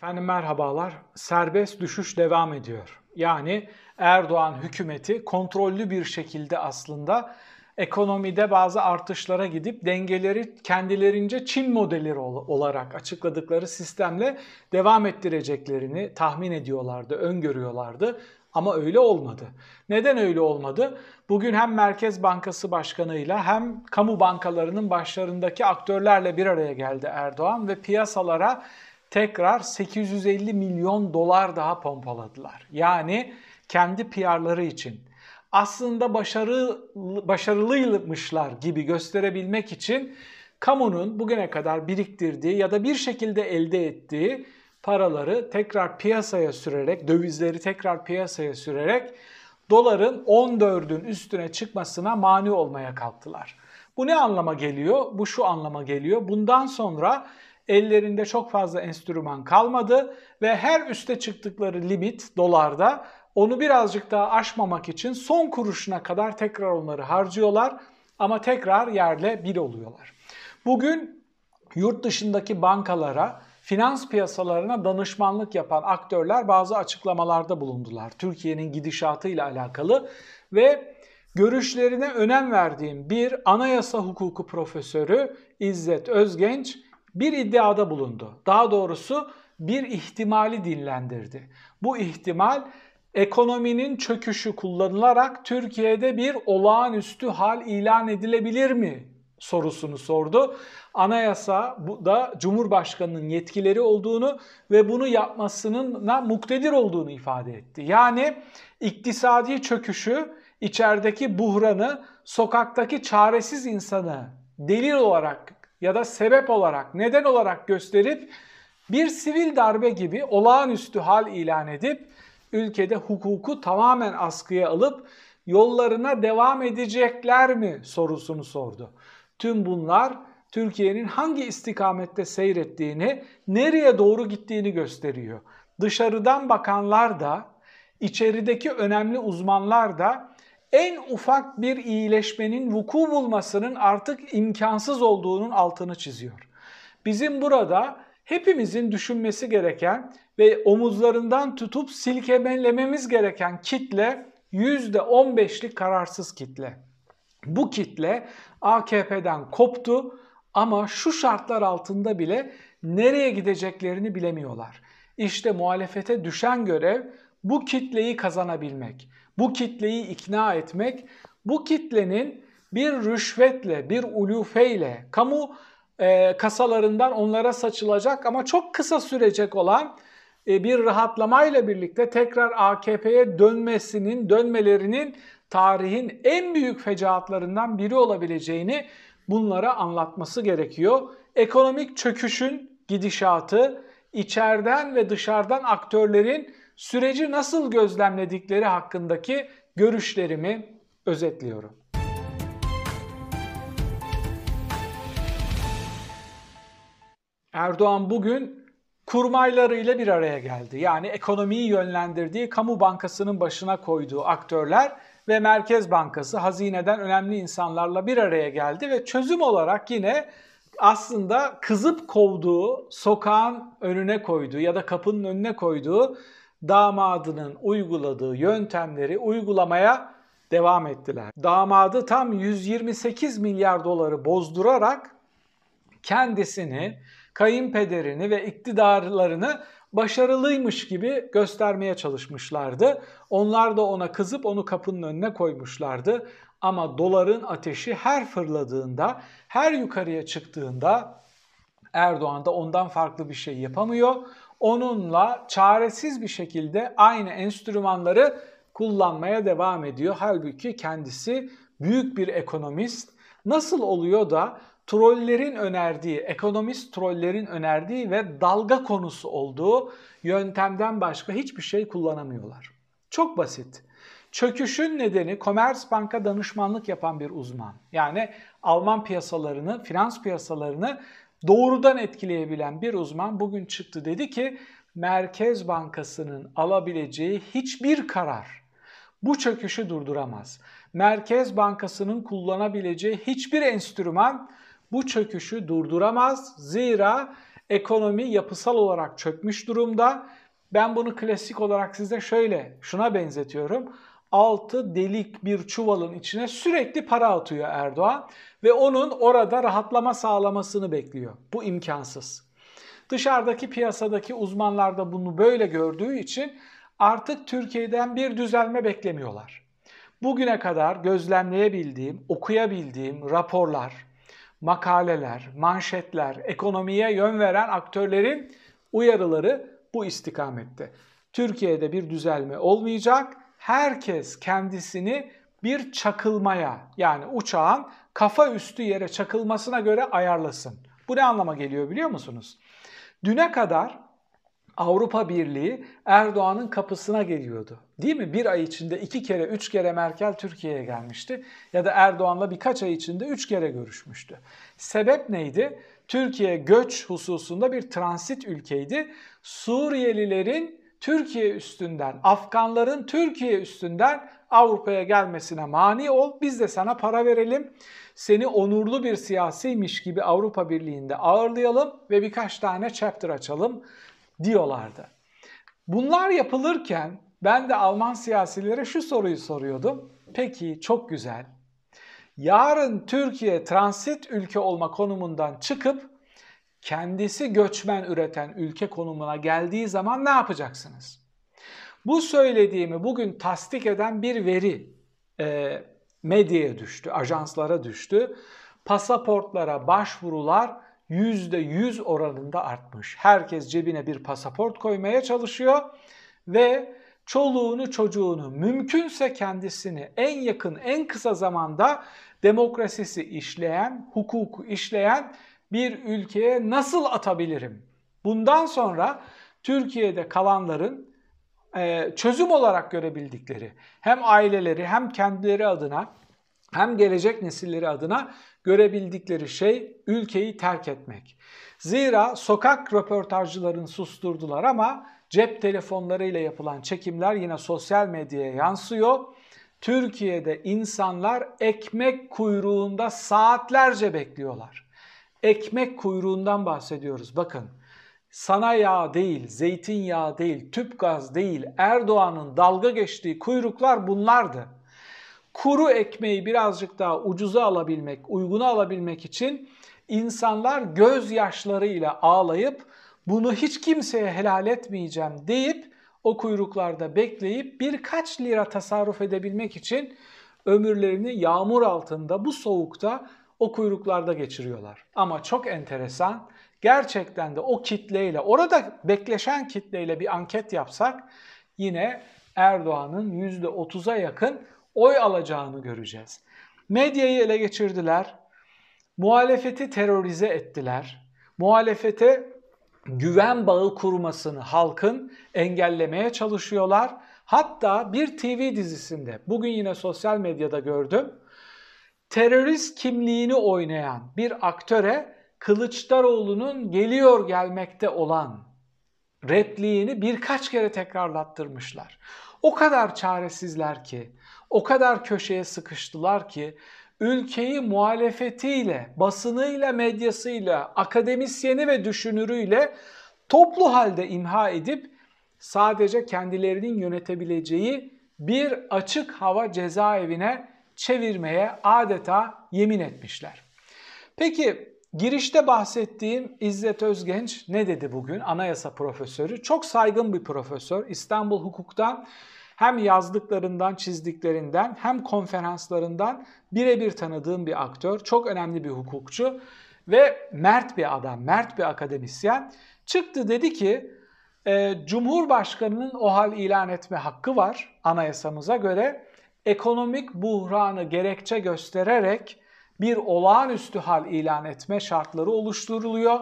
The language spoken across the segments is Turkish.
Efendim merhabalar. Serbest düşüş devam ediyor. Yani Erdoğan hükümeti kontrollü bir şekilde aslında ekonomide bazı artışlara gidip dengeleri kendilerince Çin modelleri olarak açıkladıkları sistemle devam ettireceklerini tahmin ediyorlardı, öngörüyorlardı. Ama öyle olmadı. Neden öyle olmadı? Bugün hem Merkez Bankası Başkanı'yla hem kamu bankalarının başlarındaki aktörlerle bir araya geldi Erdoğan ve piyasalara tekrar 850 milyon dolar daha pompaladılar. Yani kendi PR'ları için. Aslında başarı, başarılıymışlar gibi gösterebilmek için kamunun bugüne kadar biriktirdiği ya da bir şekilde elde ettiği paraları tekrar piyasaya sürerek, dövizleri tekrar piyasaya sürerek doların 14'ün üstüne çıkmasına mani olmaya kalktılar. Bu ne anlama geliyor? Bu şu anlama geliyor. Bundan sonra ellerinde çok fazla enstrüman kalmadı ve her üste çıktıkları limit dolarda onu birazcık daha aşmamak için son kuruşuna kadar tekrar onları harcıyorlar ama tekrar yerle bir oluyorlar. Bugün yurt dışındaki bankalara, finans piyasalarına danışmanlık yapan aktörler bazı açıklamalarda bulundular. Türkiye'nin gidişatıyla alakalı ve görüşlerine önem verdiğim bir anayasa hukuku profesörü İzzet Özgenç bir iddiada bulundu. Daha doğrusu bir ihtimali dinlendirdi. Bu ihtimal ekonominin çöküşü kullanılarak Türkiye'de bir olağanüstü hal ilan edilebilir mi sorusunu sordu. Anayasa bu da Cumhurbaşkanının yetkileri olduğunu ve bunu yapmasının muktedir olduğunu ifade etti. Yani iktisadi çöküşü, içerideki buhranı, sokaktaki çaresiz insanı delil olarak ya da sebep olarak, neden olarak gösterip bir sivil darbe gibi olağanüstü hal ilan edip ülkede hukuku tamamen askıya alıp yollarına devam edecekler mi sorusunu sordu. Tüm bunlar Türkiye'nin hangi istikamette seyrettiğini, nereye doğru gittiğini gösteriyor. Dışarıdan bakanlar da, içerideki önemli uzmanlar da en ufak bir iyileşmenin vuku bulmasının artık imkansız olduğunun altını çiziyor. Bizim burada hepimizin düşünmesi gereken ve omuzlarından tutup silkemelememiz gereken kitle %15'lik kararsız kitle. Bu kitle AKP'den koptu ama şu şartlar altında bile nereye gideceklerini bilemiyorlar. İşte muhalefete düşen görev bu kitleyi kazanabilmek bu kitleyi ikna etmek, bu kitlenin bir rüşvetle, bir ulufeyle, kamu e, kasalarından onlara saçılacak ama çok kısa sürecek olan e, bir rahatlamayla birlikte tekrar AKP'ye dönmesinin, dönmelerinin tarihin en büyük fecaatlarından biri olabileceğini bunlara anlatması gerekiyor. Ekonomik çöküşün gidişatı, içeriden ve dışarıdan aktörlerin süreci nasıl gözlemledikleri hakkındaki görüşlerimi özetliyorum. Erdoğan bugün kurmaylarıyla bir araya geldi. Yani ekonomiyi yönlendirdiği kamu bankasının başına koyduğu aktörler ve Merkez Bankası hazineden önemli insanlarla bir araya geldi ve çözüm olarak yine aslında kızıp kovduğu, sokağın önüne koyduğu ya da kapının önüne koyduğu damadının uyguladığı yöntemleri uygulamaya devam ettiler. Damadı tam 128 milyar doları bozdurarak kendisini, kayınpederini ve iktidarlarını başarılıymış gibi göstermeye çalışmışlardı. Onlar da ona kızıp onu kapının önüne koymuşlardı. Ama doların ateşi her fırladığında, her yukarıya çıktığında Erdoğan da ondan farklı bir şey yapamıyor onunla çaresiz bir şekilde aynı enstrümanları kullanmaya devam ediyor. Halbuki kendisi büyük bir ekonomist. Nasıl oluyor da trollerin önerdiği, ekonomist trollerin önerdiği ve dalga konusu olduğu yöntemden başka hiçbir şey kullanamıyorlar. Çok basit. Çöküşün nedeni Commerzbank'a danışmanlık yapan bir uzman. Yani Alman piyasalarını, finans piyasalarını doğrudan etkileyebilen bir uzman bugün çıktı dedi ki Merkez Bankası'nın alabileceği hiçbir karar bu çöküşü durduramaz. Merkez Bankası'nın kullanabileceği hiçbir enstrüman bu çöküşü durduramaz. Zira Ekonomi yapısal olarak çökmüş durumda. Ben bunu klasik olarak size şöyle şuna benzetiyorum. Altı delik bir çuvalın içine sürekli para atıyor Erdoğan ve onun orada rahatlama sağlamasını bekliyor. Bu imkansız. Dışarıdaki piyasadaki uzmanlar da bunu böyle gördüğü için artık Türkiye'den bir düzelme beklemiyorlar. Bugüne kadar gözlemleyebildiğim, okuyabildiğim raporlar, makaleler, manşetler, ekonomiye yön veren aktörlerin uyarıları bu istikamette. Türkiye'de bir düzelme olmayacak. Herkes kendisini bir çakılmaya yani uçağın kafa üstü yere çakılmasına göre ayarlasın. Bu ne anlama geliyor biliyor musunuz? Düne kadar Avrupa Birliği Erdoğan'ın kapısına geliyordu. Değil mi? Bir ay içinde iki kere, üç kere Merkel Türkiye'ye gelmişti. Ya da Erdoğan'la birkaç ay içinde üç kere görüşmüştü. Sebep neydi? Türkiye göç hususunda bir transit ülkeydi. Suriyelilerin Türkiye üstünden, Afganların Türkiye üstünden Avrupa'ya gelmesine mani ol. Biz de sana para verelim. Seni onurlu bir siyasiymiş gibi Avrupa Birliği'nde ağırlayalım ve birkaç tane chapter açalım diyorlardı. Bunlar yapılırken ben de Alman siyasilere şu soruyu soruyordum. Peki çok güzel. Yarın Türkiye transit ülke olma konumundan çıkıp kendisi göçmen üreten ülke konumuna geldiği zaman ne yapacaksınız? Bu söylediğimi bugün tasdik eden bir veri e, medyaya düştü, ajanslara düştü. Pasaportlara başvurular %100 oranında artmış. Herkes cebine bir pasaport koymaya çalışıyor ve çoluğunu çocuğunu mümkünse kendisini en yakın en kısa zamanda demokrasisi işleyen, hukuku işleyen bir ülkeye nasıl atabilirim? Bundan sonra Türkiye'de kalanların e, çözüm olarak görebildikleri hem aileleri hem kendileri adına hem gelecek nesilleri adına görebildikleri şey ülkeyi terk etmek. Zira sokak röportajcılarını susturdular ama cep telefonlarıyla yapılan çekimler yine sosyal medyaya yansıyor. Türkiye'de insanlar ekmek kuyruğunda saatlerce bekliyorlar. Ekmek kuyruğundan bahsediyoruz bakın. Sana yağ değil, zeytinyağı değil, tüp gaz değil, Erdoğan'ın dalga geçtiği kuyruklar bunlardı kuru ekmeği birazcık daha ucuza alabilmek, uyguna alabilmek için insanlar gözyaşlarıyla ağlayıp bunu hiç kimseye helal etmeyeceğim deyip o kuyruklarda bekleyip birkaç lira tasarruf edebilmek için ömürlerini yağmur altında bu soğukta o kuyruklarda geçiriyorlar. Ama çok enteresan gerçekten de o kitleyle orada bekleşen kitleyle bir anket yapsak yine Erdoğan'ın %30'a yakın oy alacağını göreceğiz. Medyayı ele geçirdiler, muhalefeti terörize ettiler, muhalefete güven bağı kurmasını halkın engellemeye çalışıyorlar. Hatta bir TV dizisinde, bugün yine sosyal medyada gördüm, terörist kimliğini oynayan bir aktöre Kılıçdaroğlu'nun geliyor gelmekte olan repliğini birkaç kere tekrarlattırmışlar. O kadar çaresizler ki, o kadar köşeye sıkıştılar ki ülkeyi muhalefetiyle, basınıyla, medyasıyla, akademisyeni ve düşünürüyle toplu halde imha edip sadece kendilerinin yönetebileceği bir açık hava cezaevine çevirmeye adeta yemin etmişler. Peki girişte bahsettiğim İzzet Özgenç ne dedi bugün? Anayasa profesörü. Çok saygın bir profesör. İstanbul Hukuk'tan hem yazdıklarından, çizdiklerinden hem konferanslarından birebir tanıdığım bir aktör. Çok önemli bir hukukçu ve mert bir adam, mert bir akademisyen. Çıktı dedi ki Cumhurbaşkanı'nın o hal ilan etme hakkı var anayasamıza göre. Ekonomik buhranı gerekçe göstererek bir olağanüstü hal ilan etme şartları oluşturuluyor.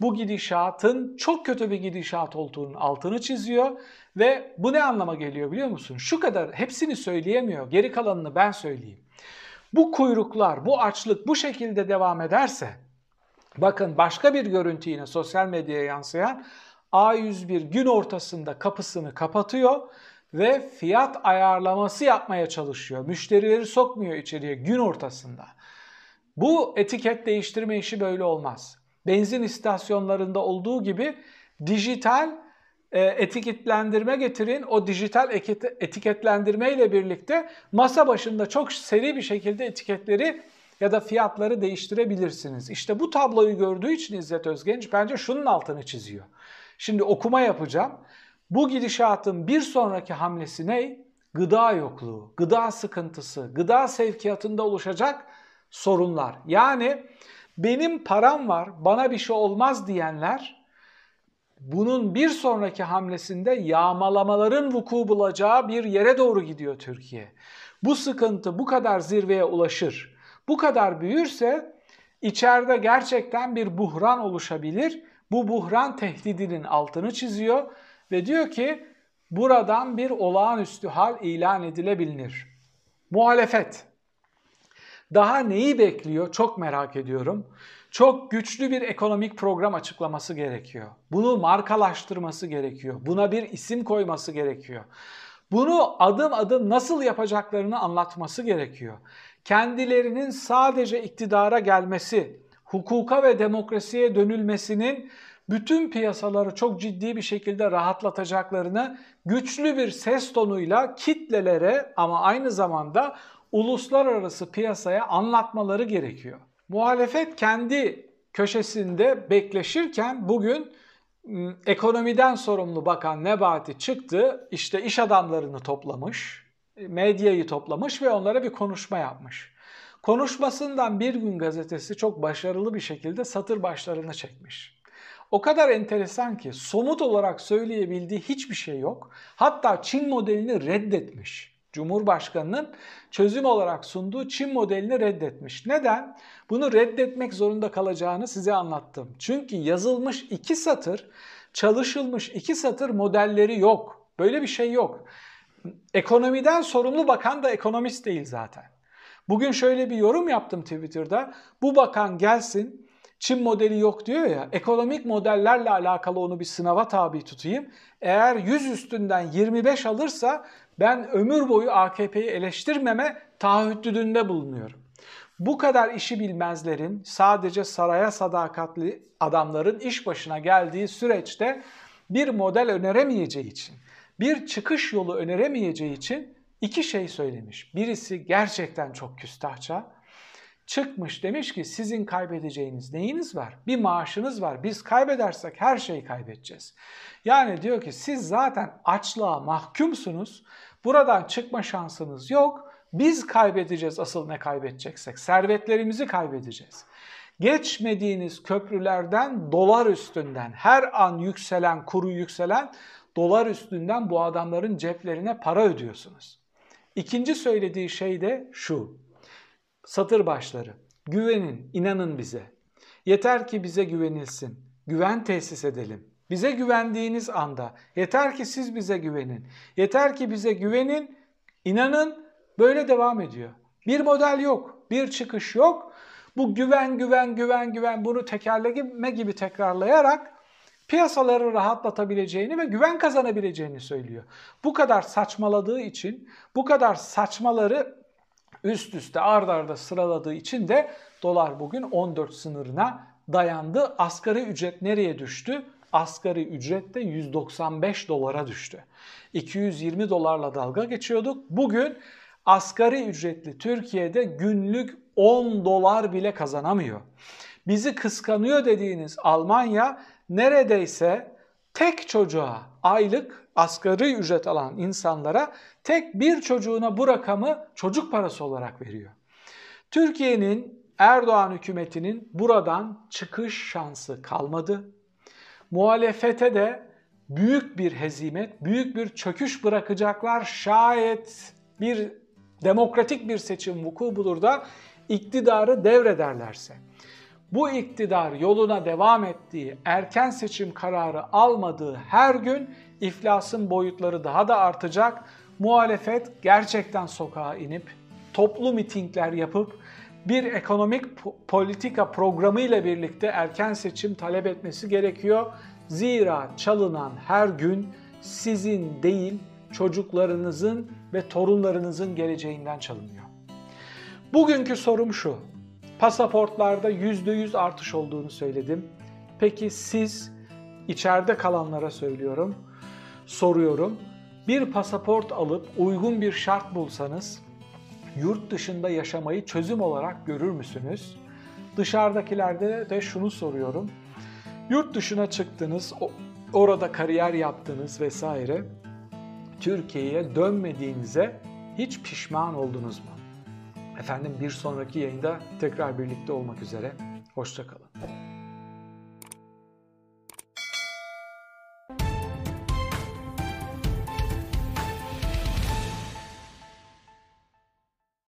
Bu gidişatın çok kötü bir gidişat olduğunun altını çiziyor ve bu ne anlama geliyor biliyor musun? Şu kadar hepsini söyleyemiyor. Geri kalanını ben söyleyeyim. Bu kuyruklar, bu açlık bu şekilde devam ederse bakın başka bir görüntü yine sosyal medyaya yansıyan A101 gün ortasında kapısını kapatıyor ve fiyat ayarlaması yapmaya çalışıyor. Müşterileri sokmuyor içeriye gün ortasında. Bu etiket değiştirme işi böyle olmaz. benzin istasyonlarında olduğu gibi dijital e, etiketlendirme getirin. O dijital etiketlendirme ile birlikte masa başında çok seri bir şekilde etiketleri ya da fiyatları değiştirebilirsiniz. İşte bu tabloyu gördüğü için İzzet Özgenç bence şunun altını çiziyor. Şimdi okuma yapacağım. Bu gidişatın bir sonraki hamlesi ne? Gıda yokluğu, gıda sıkıntısı, gıda sevkiyatında oluşacak sorunlar. Yani benim param var, bana bir şey olmaz diyenler bunun bir sonraki hamlesinde yağmalamaların vuku bulacağı bir yere doğru gidiyor Türkiye. Bu sıkıntı bu kadar zirveye ulaşır, bu kadar büyürse içeride gerçekten bir buhran oluşabilir. Bu buhran tehdidinin altını çiziyor ve diyor ki buradan bir olağanüstü hal ilan edilebilir. Muhalefet daha neyi bekliyor çok merak ediyorum. Çok güçlü bir ekonomik program açıklaması gerekiyor. Bunu markalaştırması gerekiyor. Buna bir isim koyması gerekiyor. Bunu adım adım nasıl yapacaklarını anlatması gerekiyor. Kendilerinin sadece iktidara gelmesi, hukuka ve demokrasiye dönülmesinin bütün piyasaları çok ciddi bir şekilde rahatlatacaklarını güçlü bir ses tonuyla kitlelere ama aynı zamanda uluslararası piyasaya anlatmaları gerekiyor. Muhalefet kendi köşesinde bekleşirken bugün ekonomiden sorumlu bakan Nebati çıktı, işte iş adamlarını toplamış, medyayı toplamış ve onlara bir konuşma yapmış. Konuşmasından Bir Gün gazetesi çok başarılı bir şekilde satır başlarını çekmiş. O kadar enteresan ki somut olarak söyleyebildiği hiçbir şey yok. Hatta Çin modelini reddetmiş. Cumhurbaşkanının çözüm olarak sunduğu Çin modelini reddetmiş. Neden? Bunu reddetmek zorunda kalacağını size anlattım. Çünkü yazılmış iki satır, çalışılmış iki satır modelleri yok. Böyle bir şey yok. Ekonomiden sorumlu bakan da ekonomist değil zaten. Bugün şöyle bir yorum yaptım Twitter'da. Bu bakan gelsin, Çin modeli yok diyor ya, ekonomik modellerle alakalı onu bir sınava tabi tutayım. Eğer 100 üstünden 25 alırsa ben ömür boyu AKP'yi eleştirmeme taahhüdünde bulunuyorum. Bu kadar işi bilmezlerin, sadece saraya sadakatli adamların iş başına geldiği süreçte bir model öneremeyeceği için, bir çıkış yolu öneremeyeceği için iki şey söylemiş. Birisi gerçekten çok küstahça. Çıkmış demiş ki sizin kaybedeceğiniz neyiniz var? Bir maaşınız var. Biz kaybedersek her şeyi kaybedeceğiz. Yani diyor ki siz zaten açlığa mahkumsunuz. Buradan çıkma şansınız yok. Biz kaybedeceğiz asıl ne kaybedeceksek. Servetlerimizi kaybedeceğiz. Geçmediğiniz köprülerden dolar üstünden her an yükselen, kuru yükselen dolar üstünden bu adamların ceplerine para ödüyorsunuz. İkinci söylediği şey de şu. Satır başları. Güvenin, inanın bize. Yeter ki bize güvenilsin. Güven tesis edelim. Bize güvendiğiniz anda yeter ki siz bize güvenin. Yeter ki bize güvenin, inanın böyle devam ediyor. Bir model yok, bir çıkış yok. Bu güven, güven, güven, güven bunu tekerleme gibi tekrarlayarak piyasaları rahatlatabileceğini ve güven kazanabileceğini söylüyor. Bu kadar saçmaladığı için, bu kadar saçmaları üst üste ard arda sıraladığı için de dolar bugün 14 sınırına dayandı. Asgari ücret nereye düştü? asgari ücret de 195 dolara düştü. 220 dolarla dalga geçiyorduk. Bugün asgari ücretli Türkiye'de günlük 10 dolar bile kazanamıyor. Bizi kıskanıyor dediğiniz Almanya neredeyse tek çocuğa aylık asgari ücret alan insanlara tek bir çocuğuna bu rakamı çocuk parası olarak veriyor. Türkiye'nin Erdoğan hükümetinin buradan çıkış şansı kalmadı muhalefete de büyük bir hezimet, büyük bir çöküş bırakacaklar. Şayet bir demokratik bir seçim vuku bulur da iktidarı devrederlerse. Bu iktidar yoluna devam ettiği, erken seçim kararı almadığı her gün iflasın boyutları daha da artacak. Muhalefet gerçekten sokağa inip toplu mitingler yapıp bir ekonomik politika programı ile birlikte erken seçim talep etmesi gerekiyor. Zira çalınan her gün sizin değil çocuklarınızın ve torunlarınızın geleceğinden çalınıyor. Bugünkü sorum şu. Pasaportlarda %100 artış olduğunu söyledim. Peki siz içeride kalanlara söylüyorum, soruyorum. Bir pasaport alıp uygun bir şart bulsanız yurt dışında yaşamayı çözüm olarak görür müsünüz? Dışarıdakilerde de şunu soruyorum. Yurt dışına çıktınız, orada kariyer yaptınız vesaire. Türkiye'ye dönmediğinize hiç pişman oldunuz mu? Efendim bir sonraki yayında tekrar birlikte olmak üzere. Hoşçakalın.